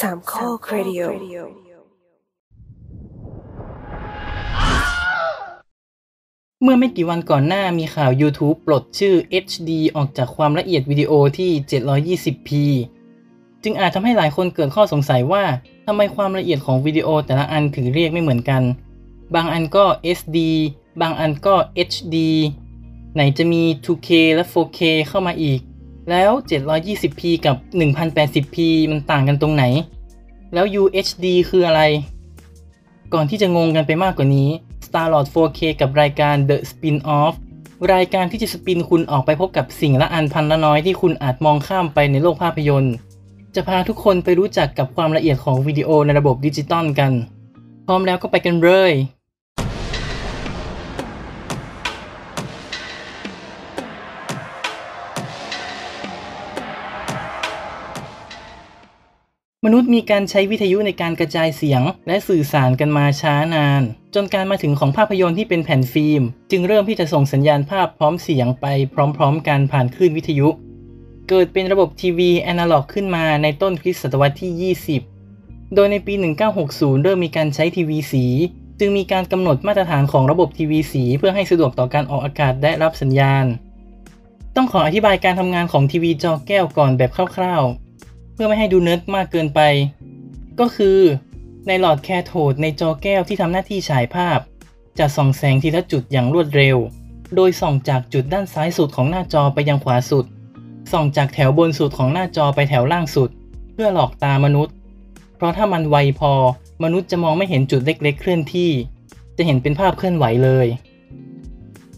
สามข้อครดิโอเมื่อไม่กี่วันก่อนหน้ามีข่าว YouTube ปลดชื่อ HD ออกจากความละเอียดวิดีโอที่ 720p จึงอาจทำให้หลายคนเกิดข้อสงสัยว่าทำไมความละเอียดของวิดีโอแต่ละอันถึงเรียกไม่เหมือนกัน บางอันก็ SD บางอันก็ HD ไหนจะมี 2K และ 4K เข้ามาอีก แล้ว 720p กับ 1080p มันต่างกันตรงไหน แล้ว UHD คืออะไร ก่อนที่จะงงกันไปมากกว่านี้ Starlord 4K กับรายการ The Spin-off รายการที่จะสปินคุณออกไปพบกับสิ่งละอันพันละน้อยที่คุณอาจมองข้ามไปในโลกภาพยนตร์ จะพาทุกคนไปรู้จักกับความละเอียดของวิดีโอในระบบดิจิตอลกัน พร้อมแล้วก็ไปกันเลย มนุษย์มีการใช้วิทยุในการกระจายเสียง และสื่อสารกันมาช้านาน จนการมาถึงของภาพยนตร์ที่เป็นแผ่นฟิล์ม จึงเริ่มที่จะส่งสัญญาณภาพพร้อมเสียงไปพร้อมๆกันผ่านคลื่นวิทยุ เกิดเป็นระบบทีวีแอนาล็อกขึ้นมาในต้นคริสตศตวรรษที่ 20 โดยในปี 1960 เริ่มมีการใช้ทีวีสี จึงมีการกำหนดมาตรฐานของระบบทีวีสี เพื่อให้สะดวกต่อการออกอากาศและรับสัญญาณ ต้องขออธิบายการทำงานของทีวีจอแก้วก่อนแบบคร่าวๆ เพื่อไม่ให้ดูเนิร์ดมากเกินไป ก็คือในหลอดแคโทดในจอแก้วที่ทำหน้าที่ฉายภาพ จะส่องแสงทีละจุดอย่างรวดเร็ว โดยส่องจากจุดด้านซ้ายสุดของหน้าจอไปยังขวาสุด ส่องจากแถวบนสุดของหน้าจอไปแถวล่างสุด เพื่อหลอกตามนุษย์ เพราะถ้ามันไวพอมนุษย์จะมองไม่เห็นจุดเล็ก ๆ เคลื่อนที่ จะเห็นเป็นภาพเคลื่อนไหวเลย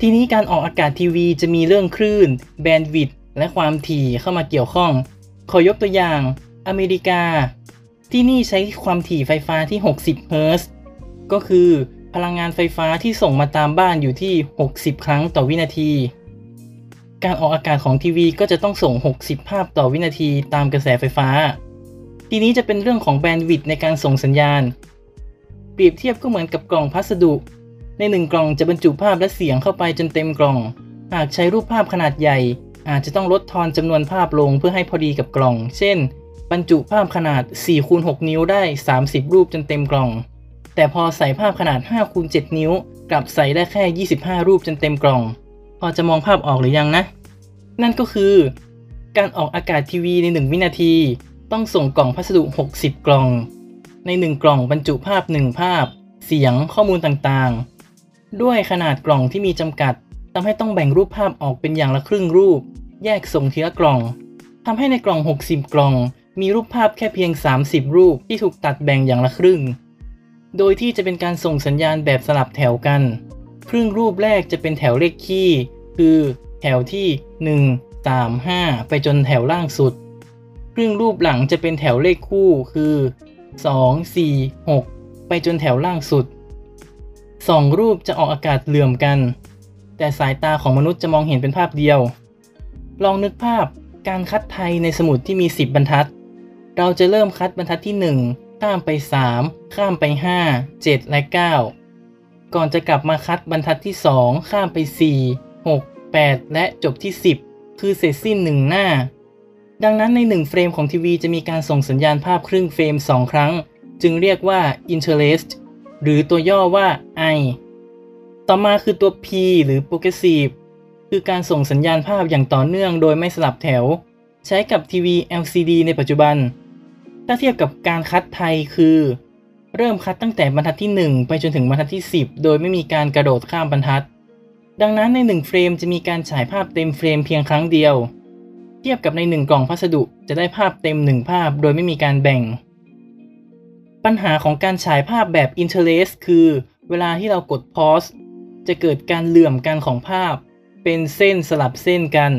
ทีนี้การออกอากาศทีวีจะมีเรื่องคลื่น แบนด์วิดต์และความถี่เข้ามาเกี่ยวข้อง ขอยกตัวอย่าง อเมริกา ที่นี่ใช้ความถี่ไฟฟ้าที่ 60 เฮิรตซ์ก็คือพลังงานไฟฟ้าที่ส่งมาตามบ้านอยู่ที่ 60 ครั้งต่อวินาที การออกอากาศของทีวีก็จะต้องส่ง 60 ภาพต่อวินาทีตามกระแสไฟฟ้า ทีนี้จะเป็นเรื่องของแบนด์วิดต์ในการส่งสัญญาณ เปรียบเทียบก็เหมือนกับกล่องพัสดุ ในหนึ่งกล่องจะบรรจุภาพและเสียงเข้าไปจนเต็มกล่อง หากใช้รูปภาพขนาดใหญ่ อาจจะต้องลดทอนจำนวนภาพลงเพื่อให้พอดีกับกล่อง เช่น บรรจุภาพขนาด4คูณ6นิ้วได้ 30 รูปจนเต็มกล่อง แต่พอใส่ภาพขนาด5คูณ7นิ้ว กลับใส่ได้แค่ 25 รูปจนเต็มกล่อง พอจะมองภาพออกหรือยังนะ นั่นก็คือ การออกอากาศทีวีใน 1 วินาที ต้องส่งกล่องพัสดุ 60 กล่อง ใน 1 กล่องบรรจุภาพ 1 ภาพ เสียงข้อมูลต่างๆ ด้วยขนาดกล่องที่มีจำกัดทำให้ต้องแบ่งรูปภาพออกเป็นอย่างละครึ่งรูป แยกส่งทีละกล่องทำให้ในกล่อง 60 กล่อง มีรูปภาพแค่เพียง 30 รูปที่ถูกตัดแบ่งอย่างละครึ่ง โดยที่จะเป็นการส่งสัญญาณแบบสลับแถวกัน ครึ่งรูปแรกจะเป็นแถวเลขคี่ คือแถวที่ 1 3 5 ไปจนแถวล่างสุด ครึ่งรูปหลังจะเป็นแถวเลขคู่คือ 2 4 6 ไปจนแถวล่างสุดสองรูปจะออกอากาศเหลื่อมกัน แต่สายตาของมนุษย์จะมองเห็นเป็นภาพเดียว ลองนึกภาพการคัดไทยในสมุดที่มี 10 บรรทัด เราจะเริ่มคัดบรรทัดที่ 1 ข้ามไป 3 ข้ามไป 5 7 และ 9 ก่อนจะกลับมาคัดบรรทัดที่ 2 ข้ามไป 4 6 8 และจบที่ 10 คือเสร็จสิ้น 1 หน้า ดังนั้นใน 1 เฟรมของทีวีจะมีการส่งสัญญาณภาพครึ่งเฟรม 2 ครั้ง จึงเรียกว่า interlaced หรือตัวย่อว่า I ต่อมาคือตัว P หรือ progressive คือการส่งสัญญาณภาพอย่างต่อเนื่องโดยไม่สลับแถว ใช้กับทีวี LCD ในปัจจุบัน ถ้าเทียบกับการคัดไทยคือ เริ่มคัดตั้งแต่บรรทัดที่ 1 ไปจนถึงบรรทัดที่ 10 โดยไม่มีการกระโดดข้ามบรรทัด ดังนั้นใน 1 เฟรมจะมีการฉายภาพเต็มเฟรมเพียงครั้งเดียว เทียบกับใน 1 กล่องพัสดุจะได้ภาพเต็ม 1 ภาพโดยไม่มีการแบ่ง ปัญหาของการฉายภาพแบบ interlace คือ เวลาที่เรากด pause จะเกิดการเหลื่อมกันของภาพ เป็นเส้นสลับเส้นกัน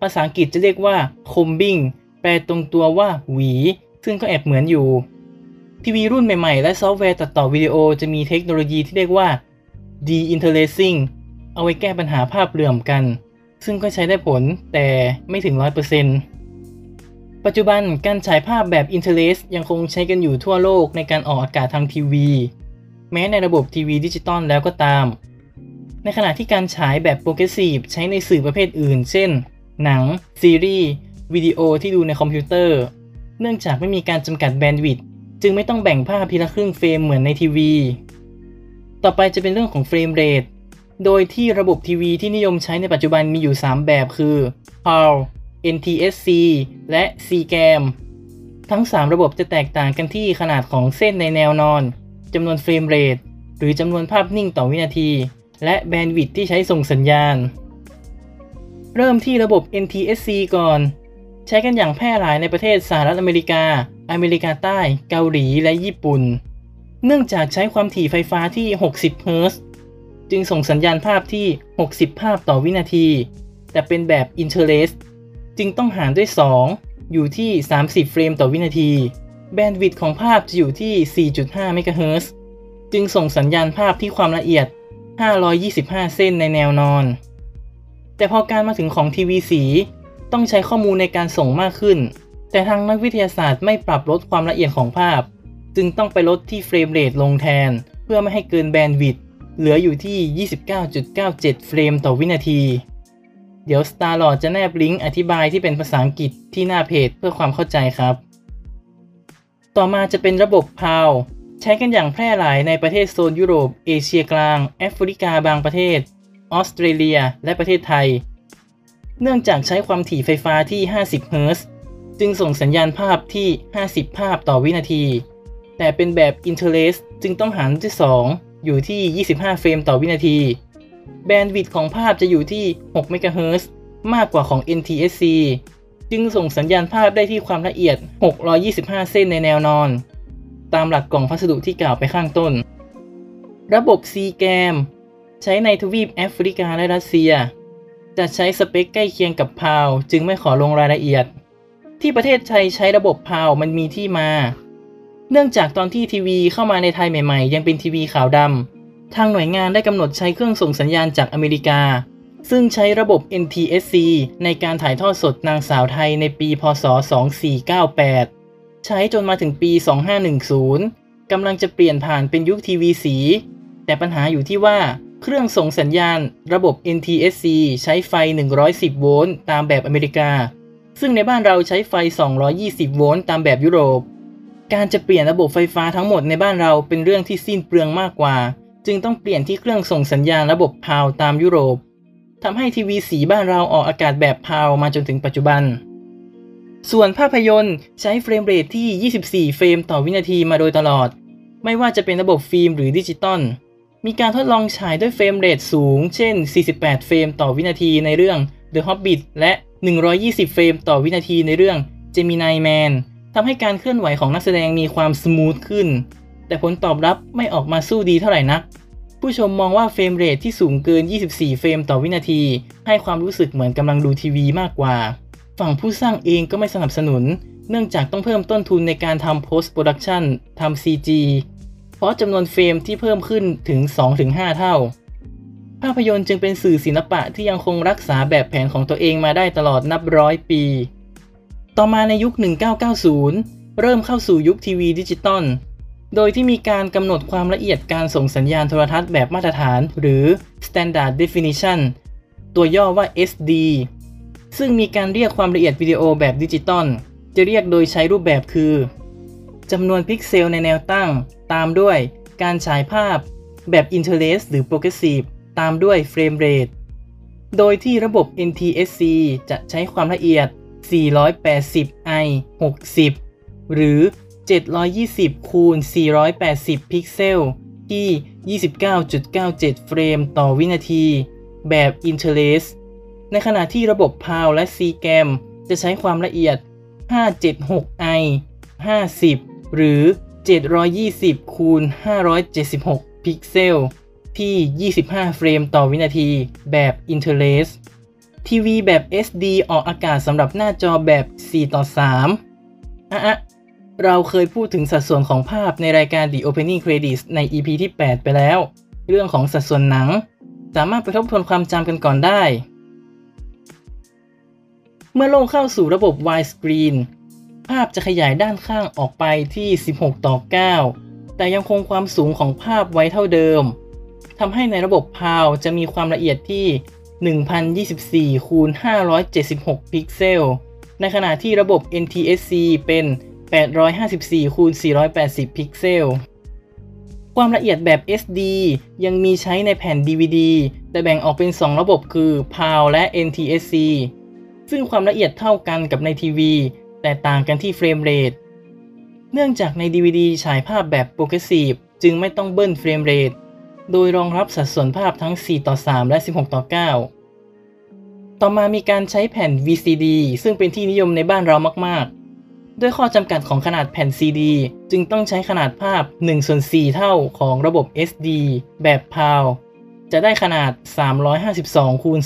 ภาษาอังกฤษจะเรียกว่า combing แปลตรงตัวว่าหวี ซึ่งก็แอบเหมือนอยู่ ทีวีรุ่นใหม่ๆ และซอฟต์แวร์ตัดต่อวิดีโอจะมีเทคโนโลยีที่เรียกว่า de-interlacing เอาไว้แก้ปัญหาภาพเหลื่อมกัน ซึ่งก็ใช้ได้ผลแต่ไม่ถึง 100%ปัจจุบันการฉายภาพแบบ Interlace ยังคงใช้กันอยู่ทั่วโลกในการออกอากาศทางทีวี แม้ในระบบทีวีดิจิตอลแล้วก็ตาม ในขณะที่การฉายแบบ progressive ใช้ในสื่อประเภทอื่น เช่น หนัง ซีรีส์ วิดีโอที่ดูในคอมพิวเตอร์ เนื่องจากไม่มีการจำกัด bandwidth จึงไม่ต้องแบ่งภาพทีละครึ่งเฟรมเหมือนในทีวี ต่อไปจะเป็นเรื่องของ frame rate โดยที่ระบบทีวีที่นิยมใช้ในปัจจุบันมีอยู่ 3 แบบคือ PAL NTSC และ SECAM ทั้ง 3 ระบบจะแตกต่างกันที่ขนาดของเส้นในแนวนอนจำนวน frame rate หรือจำนวนภาพนิ่งต่อวินาที และ bandwidth ที่ใช้ส่งสัญญาณ เริ่มที่ระบบ NTSC ก่อน ใช้กันอย่างแพร่หลายในประเทศสหรัฐอเมริกา อเมริกาใต้ เกาหลีและญี่ปุ่น เนื่องจากใช้ความถี่ไฟฟ้าที่ 60 เฮิร์ตซ์จึงส่งสัญญาณภาพที่ 60 ภาพต่อวินาที แต่เป็นแบบ Interlace จึงต้องหารด้วย 2 อยู่ที่ 30 เฟรมต่อวินาที แบนด์วิดต์ของภาพจะอยู่ที่ 4.5 เมกะเฮิร์ตซ์จึงส่งสัญญาณภาพที่ความละเอียด 525 เส้นในแนวนอน แต่พอการมาถึงของทีวีสีต้องใช้ข้อมูลในการส่งมากขึ้น แต่ทางนักวิทยาศาสตร์ไม่ปรับลดความละเอียดของภาพ จึงต้องไปลดที่เฟรมเรทลงแทน เพื่อไม่ให้เกินแบนด์วิดต์เหลืออยู่ที่ 29.97 เฟรมต่อวินาที เดี๋ยว Starlord จะแนบลิงก์อธิบายที่เป็นภาษาอังกฤษที่หน้าเพจเพื่อความเข้าใจครับ ต่อมาจะเป็นระบบ PAL ใช้กันอย่างแพร่หลายในประเทศโซนยุโรป เอเชียกลาง แอฟริกาบางประเทศ ออสเตรเลีย และประเทศไทย เนื่องจากใช้ความถี่ไฟฟ้าที่ 50 เฮิรตซ์ จึงส่งสัญญาณภาพที่ 50 ภาพต่อวินาที แต่เป็นแบบ Interlace จึงต้องหารด้วย 2 อยู่ที่ 25 เฟรมต่อวินาที แบนด์วิดต์ของภาพจะอยู่ที่ 6 เมกะเฮิรตซ์ มากกว่าของ NTSC จึงส่งสัญญาณภาพได้ที่ความละเอียด 625 เส้นในแนวนอน ตามหลักกล่องพัสดุที่กล่าวไปข้างต้น ระบบ CGAM ใช้ในทวีปแอฟริกาและรัสเซีย จะใช้สเปคใกล้เคียงกับพาวจึงไม่ขอลงรายละเอียด ที่ประเทศไทยใช้ระบบพาวมันมีที่มา เนื่องจากตอนที่ทีวีเข้ามาในไทยใหม่ๆ ยังเป็นทีวีขาวดำทางหน่วยงานได้กำหนดใช้เครื่องส่งสัญญาณจากอเมริกา ซึ่งใช้ระบบ NTSC ในการถ่ายทอดสดนางสาวไทยในปี พศ 2498 ใช้จนมาถึงปี 2510 กำลังจะเปลี่ยนผ่านเป็นยุคทีวีสี แต่ปัญหาอยู่ที่ว่าเครื่องส่งสัญญาณระบบ NTSC ใช้ไฟ 110 โวลต์ตามแบบอเมริกา ซึ่งในบ้านเราใช้ไฟ 220 โวลต์ตามแบบยุโรป การจะเปลี่ยนระบบไฟฟ้าทั้งหมดในบ้านเราเป็นเรื่องที่สิ้นเปลืองมากกว่า จึงต้องเปลี่ยนที่เครื่องส่งสัญญาณระบบพาวตามยุโรปทำให้ทีวีสีบ้านเราออกอากาศแบบ PAL มาจนถึงปัจจุบัน ส่วนภาพยนตร์ใช้ frame rate ที่ 24 เฟรมต่อวินาทีมาโดยตลอด ไม่ว่าจะเป็นระบบฟิล์มหรือดิจิตอล มีการทดลองฉายด้วย frame rate สูง เช่น 48 เฟรมต่อวินาทีในเรื่อง The Hobbit และ 120 เฟรมต่อวินาทีในเรื่อง Gemini Man ทำให้การเคลื่อนไหวของนักแสดงมีความ smooth ขึ้น แต่ผลตอบรับไม่ออกมาสู้ดีเท่าไหร่นัก ผู้ชมมองว่า frame rate ที่สูงเกิน 24 เฟรมต่อวินาที ให้ความรู้สึกเหมือนกำลังดูทีวีมากกว่า ฝั่งผู้สร้างเองก็ไม่สนับสนุน เนื่องจากต้องเพิ่มต้นทุนในการทำ post production ทำ CG เพราะจำนวนเฟรมที่เพิ่มขึ้นถึง 2-5 เท่า ภาพยนตร์จึงเป็นสื่อศิลปะที่ยังคงรักษาแบบแผนของตัวเองมาได้ตลอดนับร้อยปี ต่อมาในยุค 1990 เริ่มเข้าสู่ยุคทีวีดิจิตอล โดยที่มีการกำหนดความละเอียดการส่งสัญญาณโทรทัศน์แบบมาตรฐาน หรือ Standard Definition ตัวย่อว่า SD ซึ่งมีการเรียกความละเอียดวิดีโอแบบดิจิตอล จะเรียกโดยใช้รูปแบบคือจำนวนพิกเซลในแนวตั้ง ตามด้วยการฉายภาพแบบ Interlace หรือ Progressive ตามด้วย frame rate โดยที่ระบบ NTSC จะใช้ความละเอียด 480i 60 หรือ 720คูณ480 พิกเซล ที่ 29.97 เฟรมต่อวินาที แบบ Interlace ในขณะที่ระบบ PAL และ SECAM จะใช้ความละเอียด 576i 50 หรือ 720คูณ576 พิกเซล ที่ 25 เฟรมต่อวินาทีแบบ Interlace ทีวีแบบ SD ออกอากาศสำหรับหน้าจอแบบ 4 ต่อ 3 อะเราเคยพูดถึงสัดส่วนของภาพในรายการ The Opening Credits ใน EP ที่ 8 ไปแล้ว เรื่องของสัดส่วนหนัง สามารถไปทบทวนความจำกันก่อนได้ เมื่อโลกเข้าสู่ระบบ widescreen ภาพจะขยายด้านข้างออกไปที่ 16 ต่อ 9 แต่ยังคงความสูงของภาพไว้เท่าเดิม ทำให้ในระบบ PAL จะมีความละเอียดที่ 1024คูณ576 พิกเซล ในขณะที่ระบบ NTSC เป็น 854คูณ480 พิกเซล ความละเอียดแบบ SD ยังมีใช้ในแผ่น DVD แต่แบ่งออกเป็น 2 ระบบคือ PAL และ NTSC ซึ่งความละเอียดเท่ากันกับในทีวี แต่ต่างกันที่ frame rate เนื่องจากใน DVD ฉายภาพแบบ progressiveจึงไม่ต้องเบิ้ล frame rate โดยรองรับสัดส่วนภาพทั้ง 4 ต่อ 3 และ 16 ต่อ 9 ต่อมามีการใช้แผ่น VCD ซึ่งเป็นที่นิยมในบ้านเรามาก ๆ ด้วยข้อจำกัดของขนาดแผ่น CD จึงต้องใช้ขนาดภาพ1ส่วน4เท่าของระบบ SD แบบ PAL จะได้ขนาด 352คูณ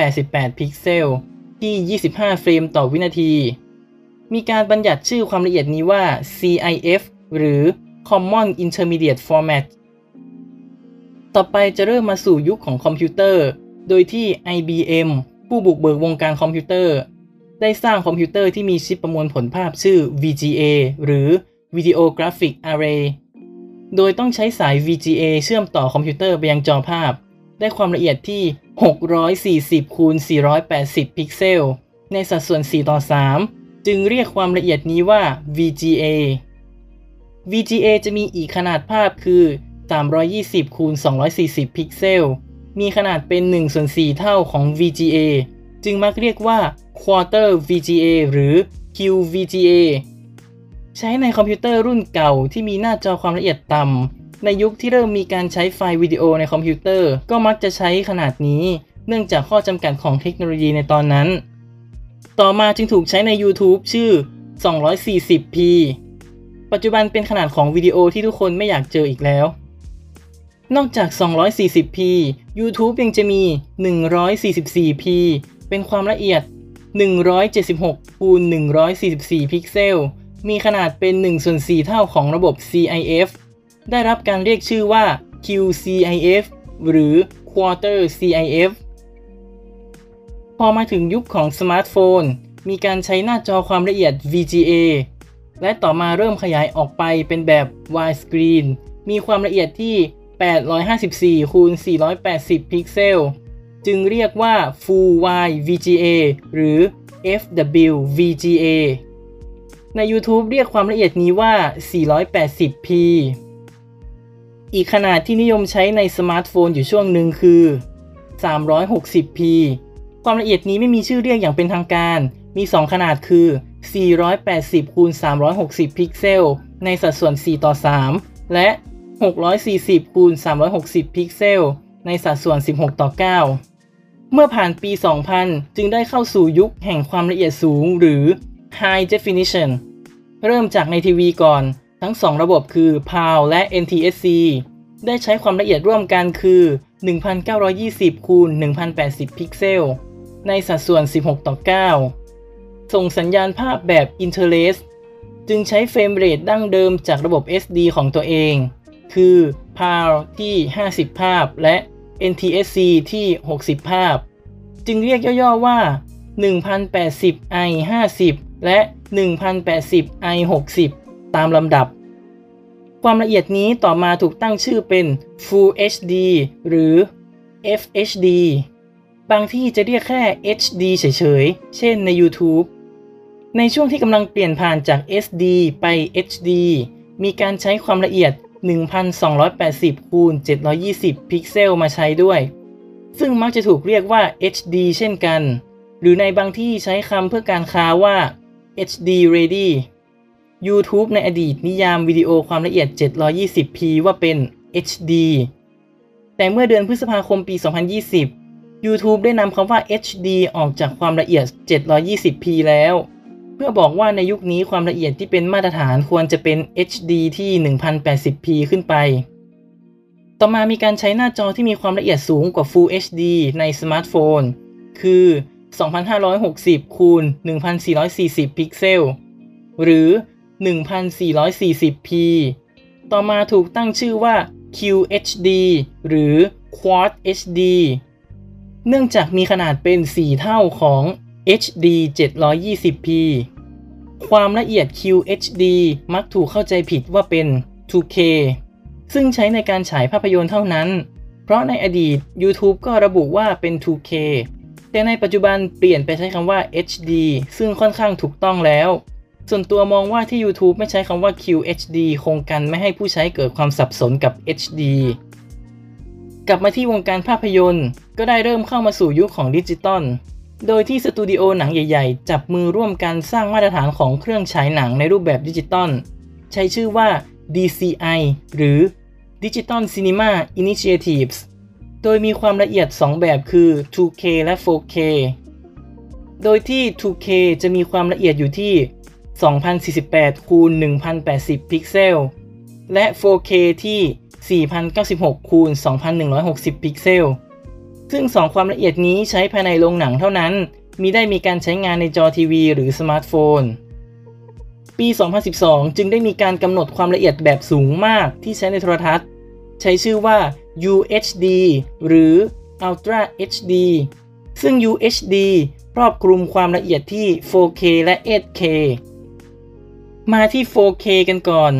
288 พิกเซล ที่ 25 เฟรมต่อวินาที มีการบัญญัติชื่อความละเอียดนี้ว่า CIF หรือ Common Intermediate Format ต่อไปจะเริ่มมาสู่ยุคของคอมพิวเตอร์ โดยที่ IBM ผู้บุกเบิกวงการคอมพิวเตอร์ ได้สร้างคอมพิวเตอร์ที่มีชิปประมวลผลภาพชื่อ VGA หรือ Video Graphic Array โดยต้องใช้สาย VGA เชื่อมต่อคอมพิวเตอร์ไปยังจอภาพ ได้ความละเอียดที่ 640คูณ480 พิกเซล ในสัดส่วน 4 ต่อ 3 จึงเรียกความละเอียดนี้ว่า VGA VGA จะมีอีกขนาดภาพคือ 320คูณ240 พิกเซล มีขนาดเป็น1ส่วน4เท่าของ VGA จึงมักเรียกว่า Quarter VGA หรือ QVGA ใช้ในคอมพิวเตอร์รุ่นเก่าที่มีหน้าจอความละเอียดต่ำ ในยุคที่เริ่มมีการใช้ไฟล์วิดีโอในคอมพิวเตอร์ ก็มักจะใช้ขนาดนี้ เนื่องจากข้อจำกัดของเทคโนโลยีในตอนนั้น ต่อมาจึงถูกใช้ใน YouTube ชื่อ 240p ปัจจุบันเป็นขนาดของวิดีโอที่ทุกคนไม่อยากเจออีกแล้ว นอกจาก 240p YouTube ยังจะมี 144p เป็นความละเอียด 176คูณ144 พิกเซล มีขนาดเป็น1ส่วน4เท่าของระบบ CIF ได้รับการเรียกชื่อว่า QCIF หรือ Quarter CIF พอมาถึงยุคของสมาร์ทโฟน มีการใช้หน้าจอความละเอียด VGA และต่อมาเริ่มขยายออกไปเป็นแบบ widescreen มีความละเอียดที่ 854คูณ480 พิกเซล จึงเรียกว่า Full Wide VGA หรือ FWVGA ใน YouTube เรียกความละเอียดนี้ว่า 480p อีกขนาดที่นิยมใช้ในสมาร์ทโฟนอยู่ช่วงหนึ่งคือ 360p ความละเอียดนี้ไม่มีชื่อเรียกอย่างเป็นทางการ มี 2 ขนาดคือ 480คูณ360 พิกเซล ในสัดส่วน 4 ต่อ 3 และ 640คูณ360 พิกเซล ในสัดส่วน 16 ต่อ 9 เมื่อผ่านปี 2000 จึงได้เข้าสู่ยุคแห่งความละเอียดสูงหรือ High Definition เริ่มจากในทีวีก่อน ทั้ง 2 ระบบคือ PAL และ NTSC ได้ใช้ความละเอียดร่วมกันคือ 1920คูณ1080 พิกเซล ในสัดส่วน 16 ต่อ 9 ส่งสัญญาณภาพแบบ Interlace จึงใช้เฟรมเรทดั้งเดิมจากระบบ SD ของตัวเอง คือ PAL ที่ 50 ภาพและ NTSC ที่ 60 ภาพ จึงเรียกย่อๆว่า 1080 i 50 และ 1080 i 60 ตามลำดับ ความละเอียดนี้ต่อมาถูกตั้งชื่อเป็น Full HD หรือ FHD บางที่จะเรียกแค่ HD เฉยๆ เช่นใน YouTube ในช่วงที่กำลังเปลี่ยนผ่านจาก SD ไป HD มีการใช้ความละเอียด 1280คูณ720 พิกเซลมาใช้ด้วย ซึ่งมักจะถูกเรียกว่า HD เช่นกัน หรือในบางที่ใช้คำเพื่อการค้าว่า HD ready YouTube ในอดีตนิยามวิดีโอความละเอียด 720p ว่าเป็น HD แต่เมื่อเดือนพฤษภาคมปี 2020 YouTube ได้นำคำว่า HD ออกจากความละเอียด 720p แล้ว เพื่อบอกว่าในยุคนี้ความละเอียดที่เป็นมาตรฐานควรจะเป็น HD ที่ 1080p ขึ้นไป ต่อมามีการใช้หน้าจอที่มีความละเอียดสูงกว่า Full HD ในสมาร์ทโฟน คือ 2560 คูณ 1440 พิกเซล หรือ 1440p ต่อมาถูกตั้งชื่อว่า QHD หรือ Quad HD เนื่องจากมีขนาดเป็น 4 เท่าของ HD 720p ความละเอียด QHD มักถูกเข้าใจผิดว่าเป็น 2K ซึ่งใช้ในการฉายภาพยนตร์เท่านั้น เพราะในอดีต YouTube ก็ระบุว่าเป็น 2K แต่ในปัจจุบันเปลี่ยนไปใช้คำว่า HD ซึ่งค่อนข้างถูกต้องแล้ว ส่วนตัวมองว่าที่ YouTube ไม่ใช้คำว่า QHD คงกันไม่ให้ผู้ใช้เกิดความสับสนกับ HD กลับมาที่วงการภาพยนตร์ ก็ได้เริ่มเข้ามาสู่ยุคของดิจิตอล โดยที่สตูดิโอหนังใหญ่ๆ จับมือร่วมกันสร้างมาตรฐานของเครื่องฉายหนังในรูปแบบดิจิตอล ใช้ชื่อว่า DCI หรือ Digital Cinema Initiatives โดยมีความละเอียด 2 แบบคือ 2K และ 4K โดยที่ 2K จะมีความละเอียดอยู่ที่ 2048คูณ1080 พิกเซล และ 4K ที่ 4096คูณ2160 พิกเซล ซึ่ง 2 ความละเอียดนี้ใช้ภายในโรงหนังเท่านั้น มิได้มีการใช้งานในจอทีวีหรือสมาร์ทโฟน ปี 2012 จึงได้มีการกำหนดความละเอียดแบบสูงมากที่ใช้ในโทรทัศน์ ใช้ชื่อว่า UHD หรือ Ultra HD ซึ่ง UHD ครอบคลุมความละเอียดที่ 4K และ 8K มาที่ 4K กันก่อน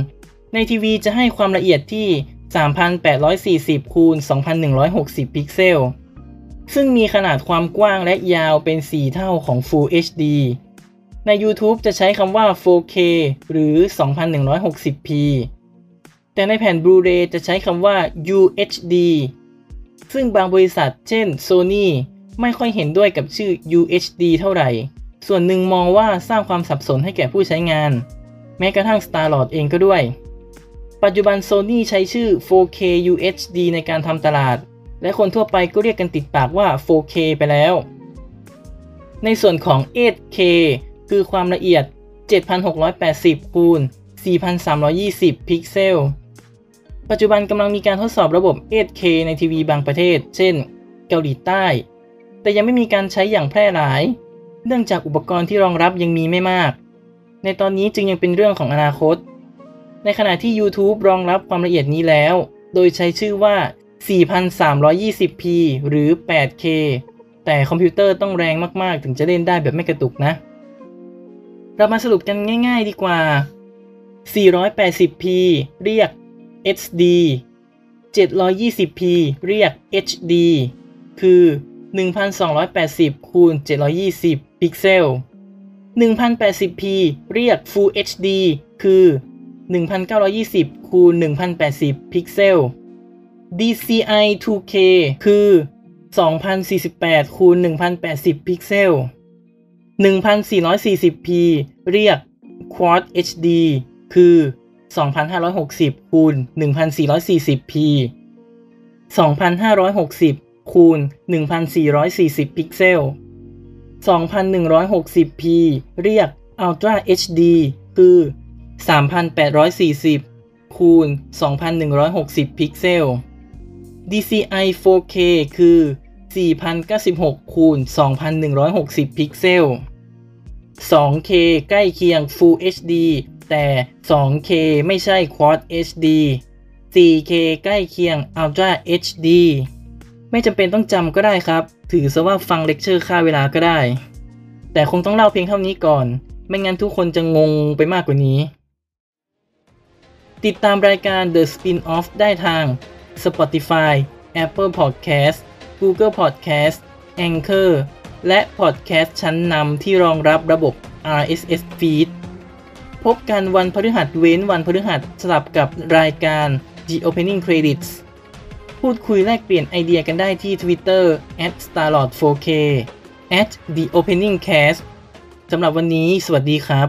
ในทีวีจะให้ความละเอียดที่ 3840คูณ2160 พิกเซล ซึ่งมีขนาดความกว้างและยาวเป็น 4 เท่าของ Full HD ใน YouTube จะใช้คำว่า 4K หรือ 2160p แต่ในแผ่น Blu-ray จะใช้คำว่า UHD ซึ่งบางบริษัทเช่น Sony ไม่ค่อยเห็นด้วยกับชื่อ UHD เท่าไหร่ ส่วนหนึ่งมองว่าสร้างความสับสนให้แก่ผู้ใช้งาน แม้กระทั่ง Starlord เองก็ด้วย ปัจจุบัน Sony ใช้ชื่อ 4K UHD ในการทำตลาด และคนทั่วไปก็เรียกกันติดปากว่า 4K ไปแล้ว ในส่วนของ 8K คือความละเอียด 7680คูณ4320 พิกเซล ปัจจุบันกำลังมีการทดสอบระบบ 8K ในทีวีบางประเทศ เช่น เกาหลีใต้ แต่ยังไม่มีการใช้อย่างแพร่หลาย เนื่องจากอุปกรณ์ที่รองรับยังมีไม่มาก ในตอนนี้จึงยังเป็นเรื่องของอนาคต ในขณะที่ YouTube รองรับความละเอียดนี้แล้ว โดยใช้ชื่อว่า 4320p หรือ 8K แต่คอมพิวเตอร์ต้องแรงมากๆ ถึงจะเล่นได้แบบไม่กระตุกนะ เรามาสรุปกันง่ายๆดีกว่า 480p เรียก HD 720p เรียก HD คือ 1280 คูณ 720 พิกเซล 1080p เรียก Full HD คือ 1920คูณ1080 พิกเซล DCI 2K คือ 2048คูณ1080 พิกเซล 1440p เรียก Quad HD คือ 2560คูณ 1440p 2560คูณ1440 พิกเซล 2160p เรียก Ultra HD คือ 3840 คูณ 2160 พิกเซล DCI 4K คือ 4096 คูณ 2160 พิกเซล 2K ใกล้เคียง Full HD แต่ 2K ไม่ใช่ Quad HD 4K ใกล้เคียง Ultra HD ไม่จำเป็นต้องจำก็ได้ครับ ถือซะว่าฟังเลคเชอร์ฆ่าเวลาก็ได้ แต่คงต้องเล่าเพียงเท่านี้ก่อน ไม่งั้นทุกคนจะงงไปมากกว่านี้ ติดตามรายการ The Spin-off ได้ทาง Spotify Apple Podcast Google Podcast Anchor และ Podcast ชั้นนำที่รองรับระบบ RSS Feed พบกันวันพฤหัสเว้นวันพฤหัสสลับกับรายการ The Opening Credits พูดคุยแลกเปลี่ยนไอเดียกันได้ที่ Twitter @starlord4k @theopeningcast สำหรับวันนี้สวัสดีครับ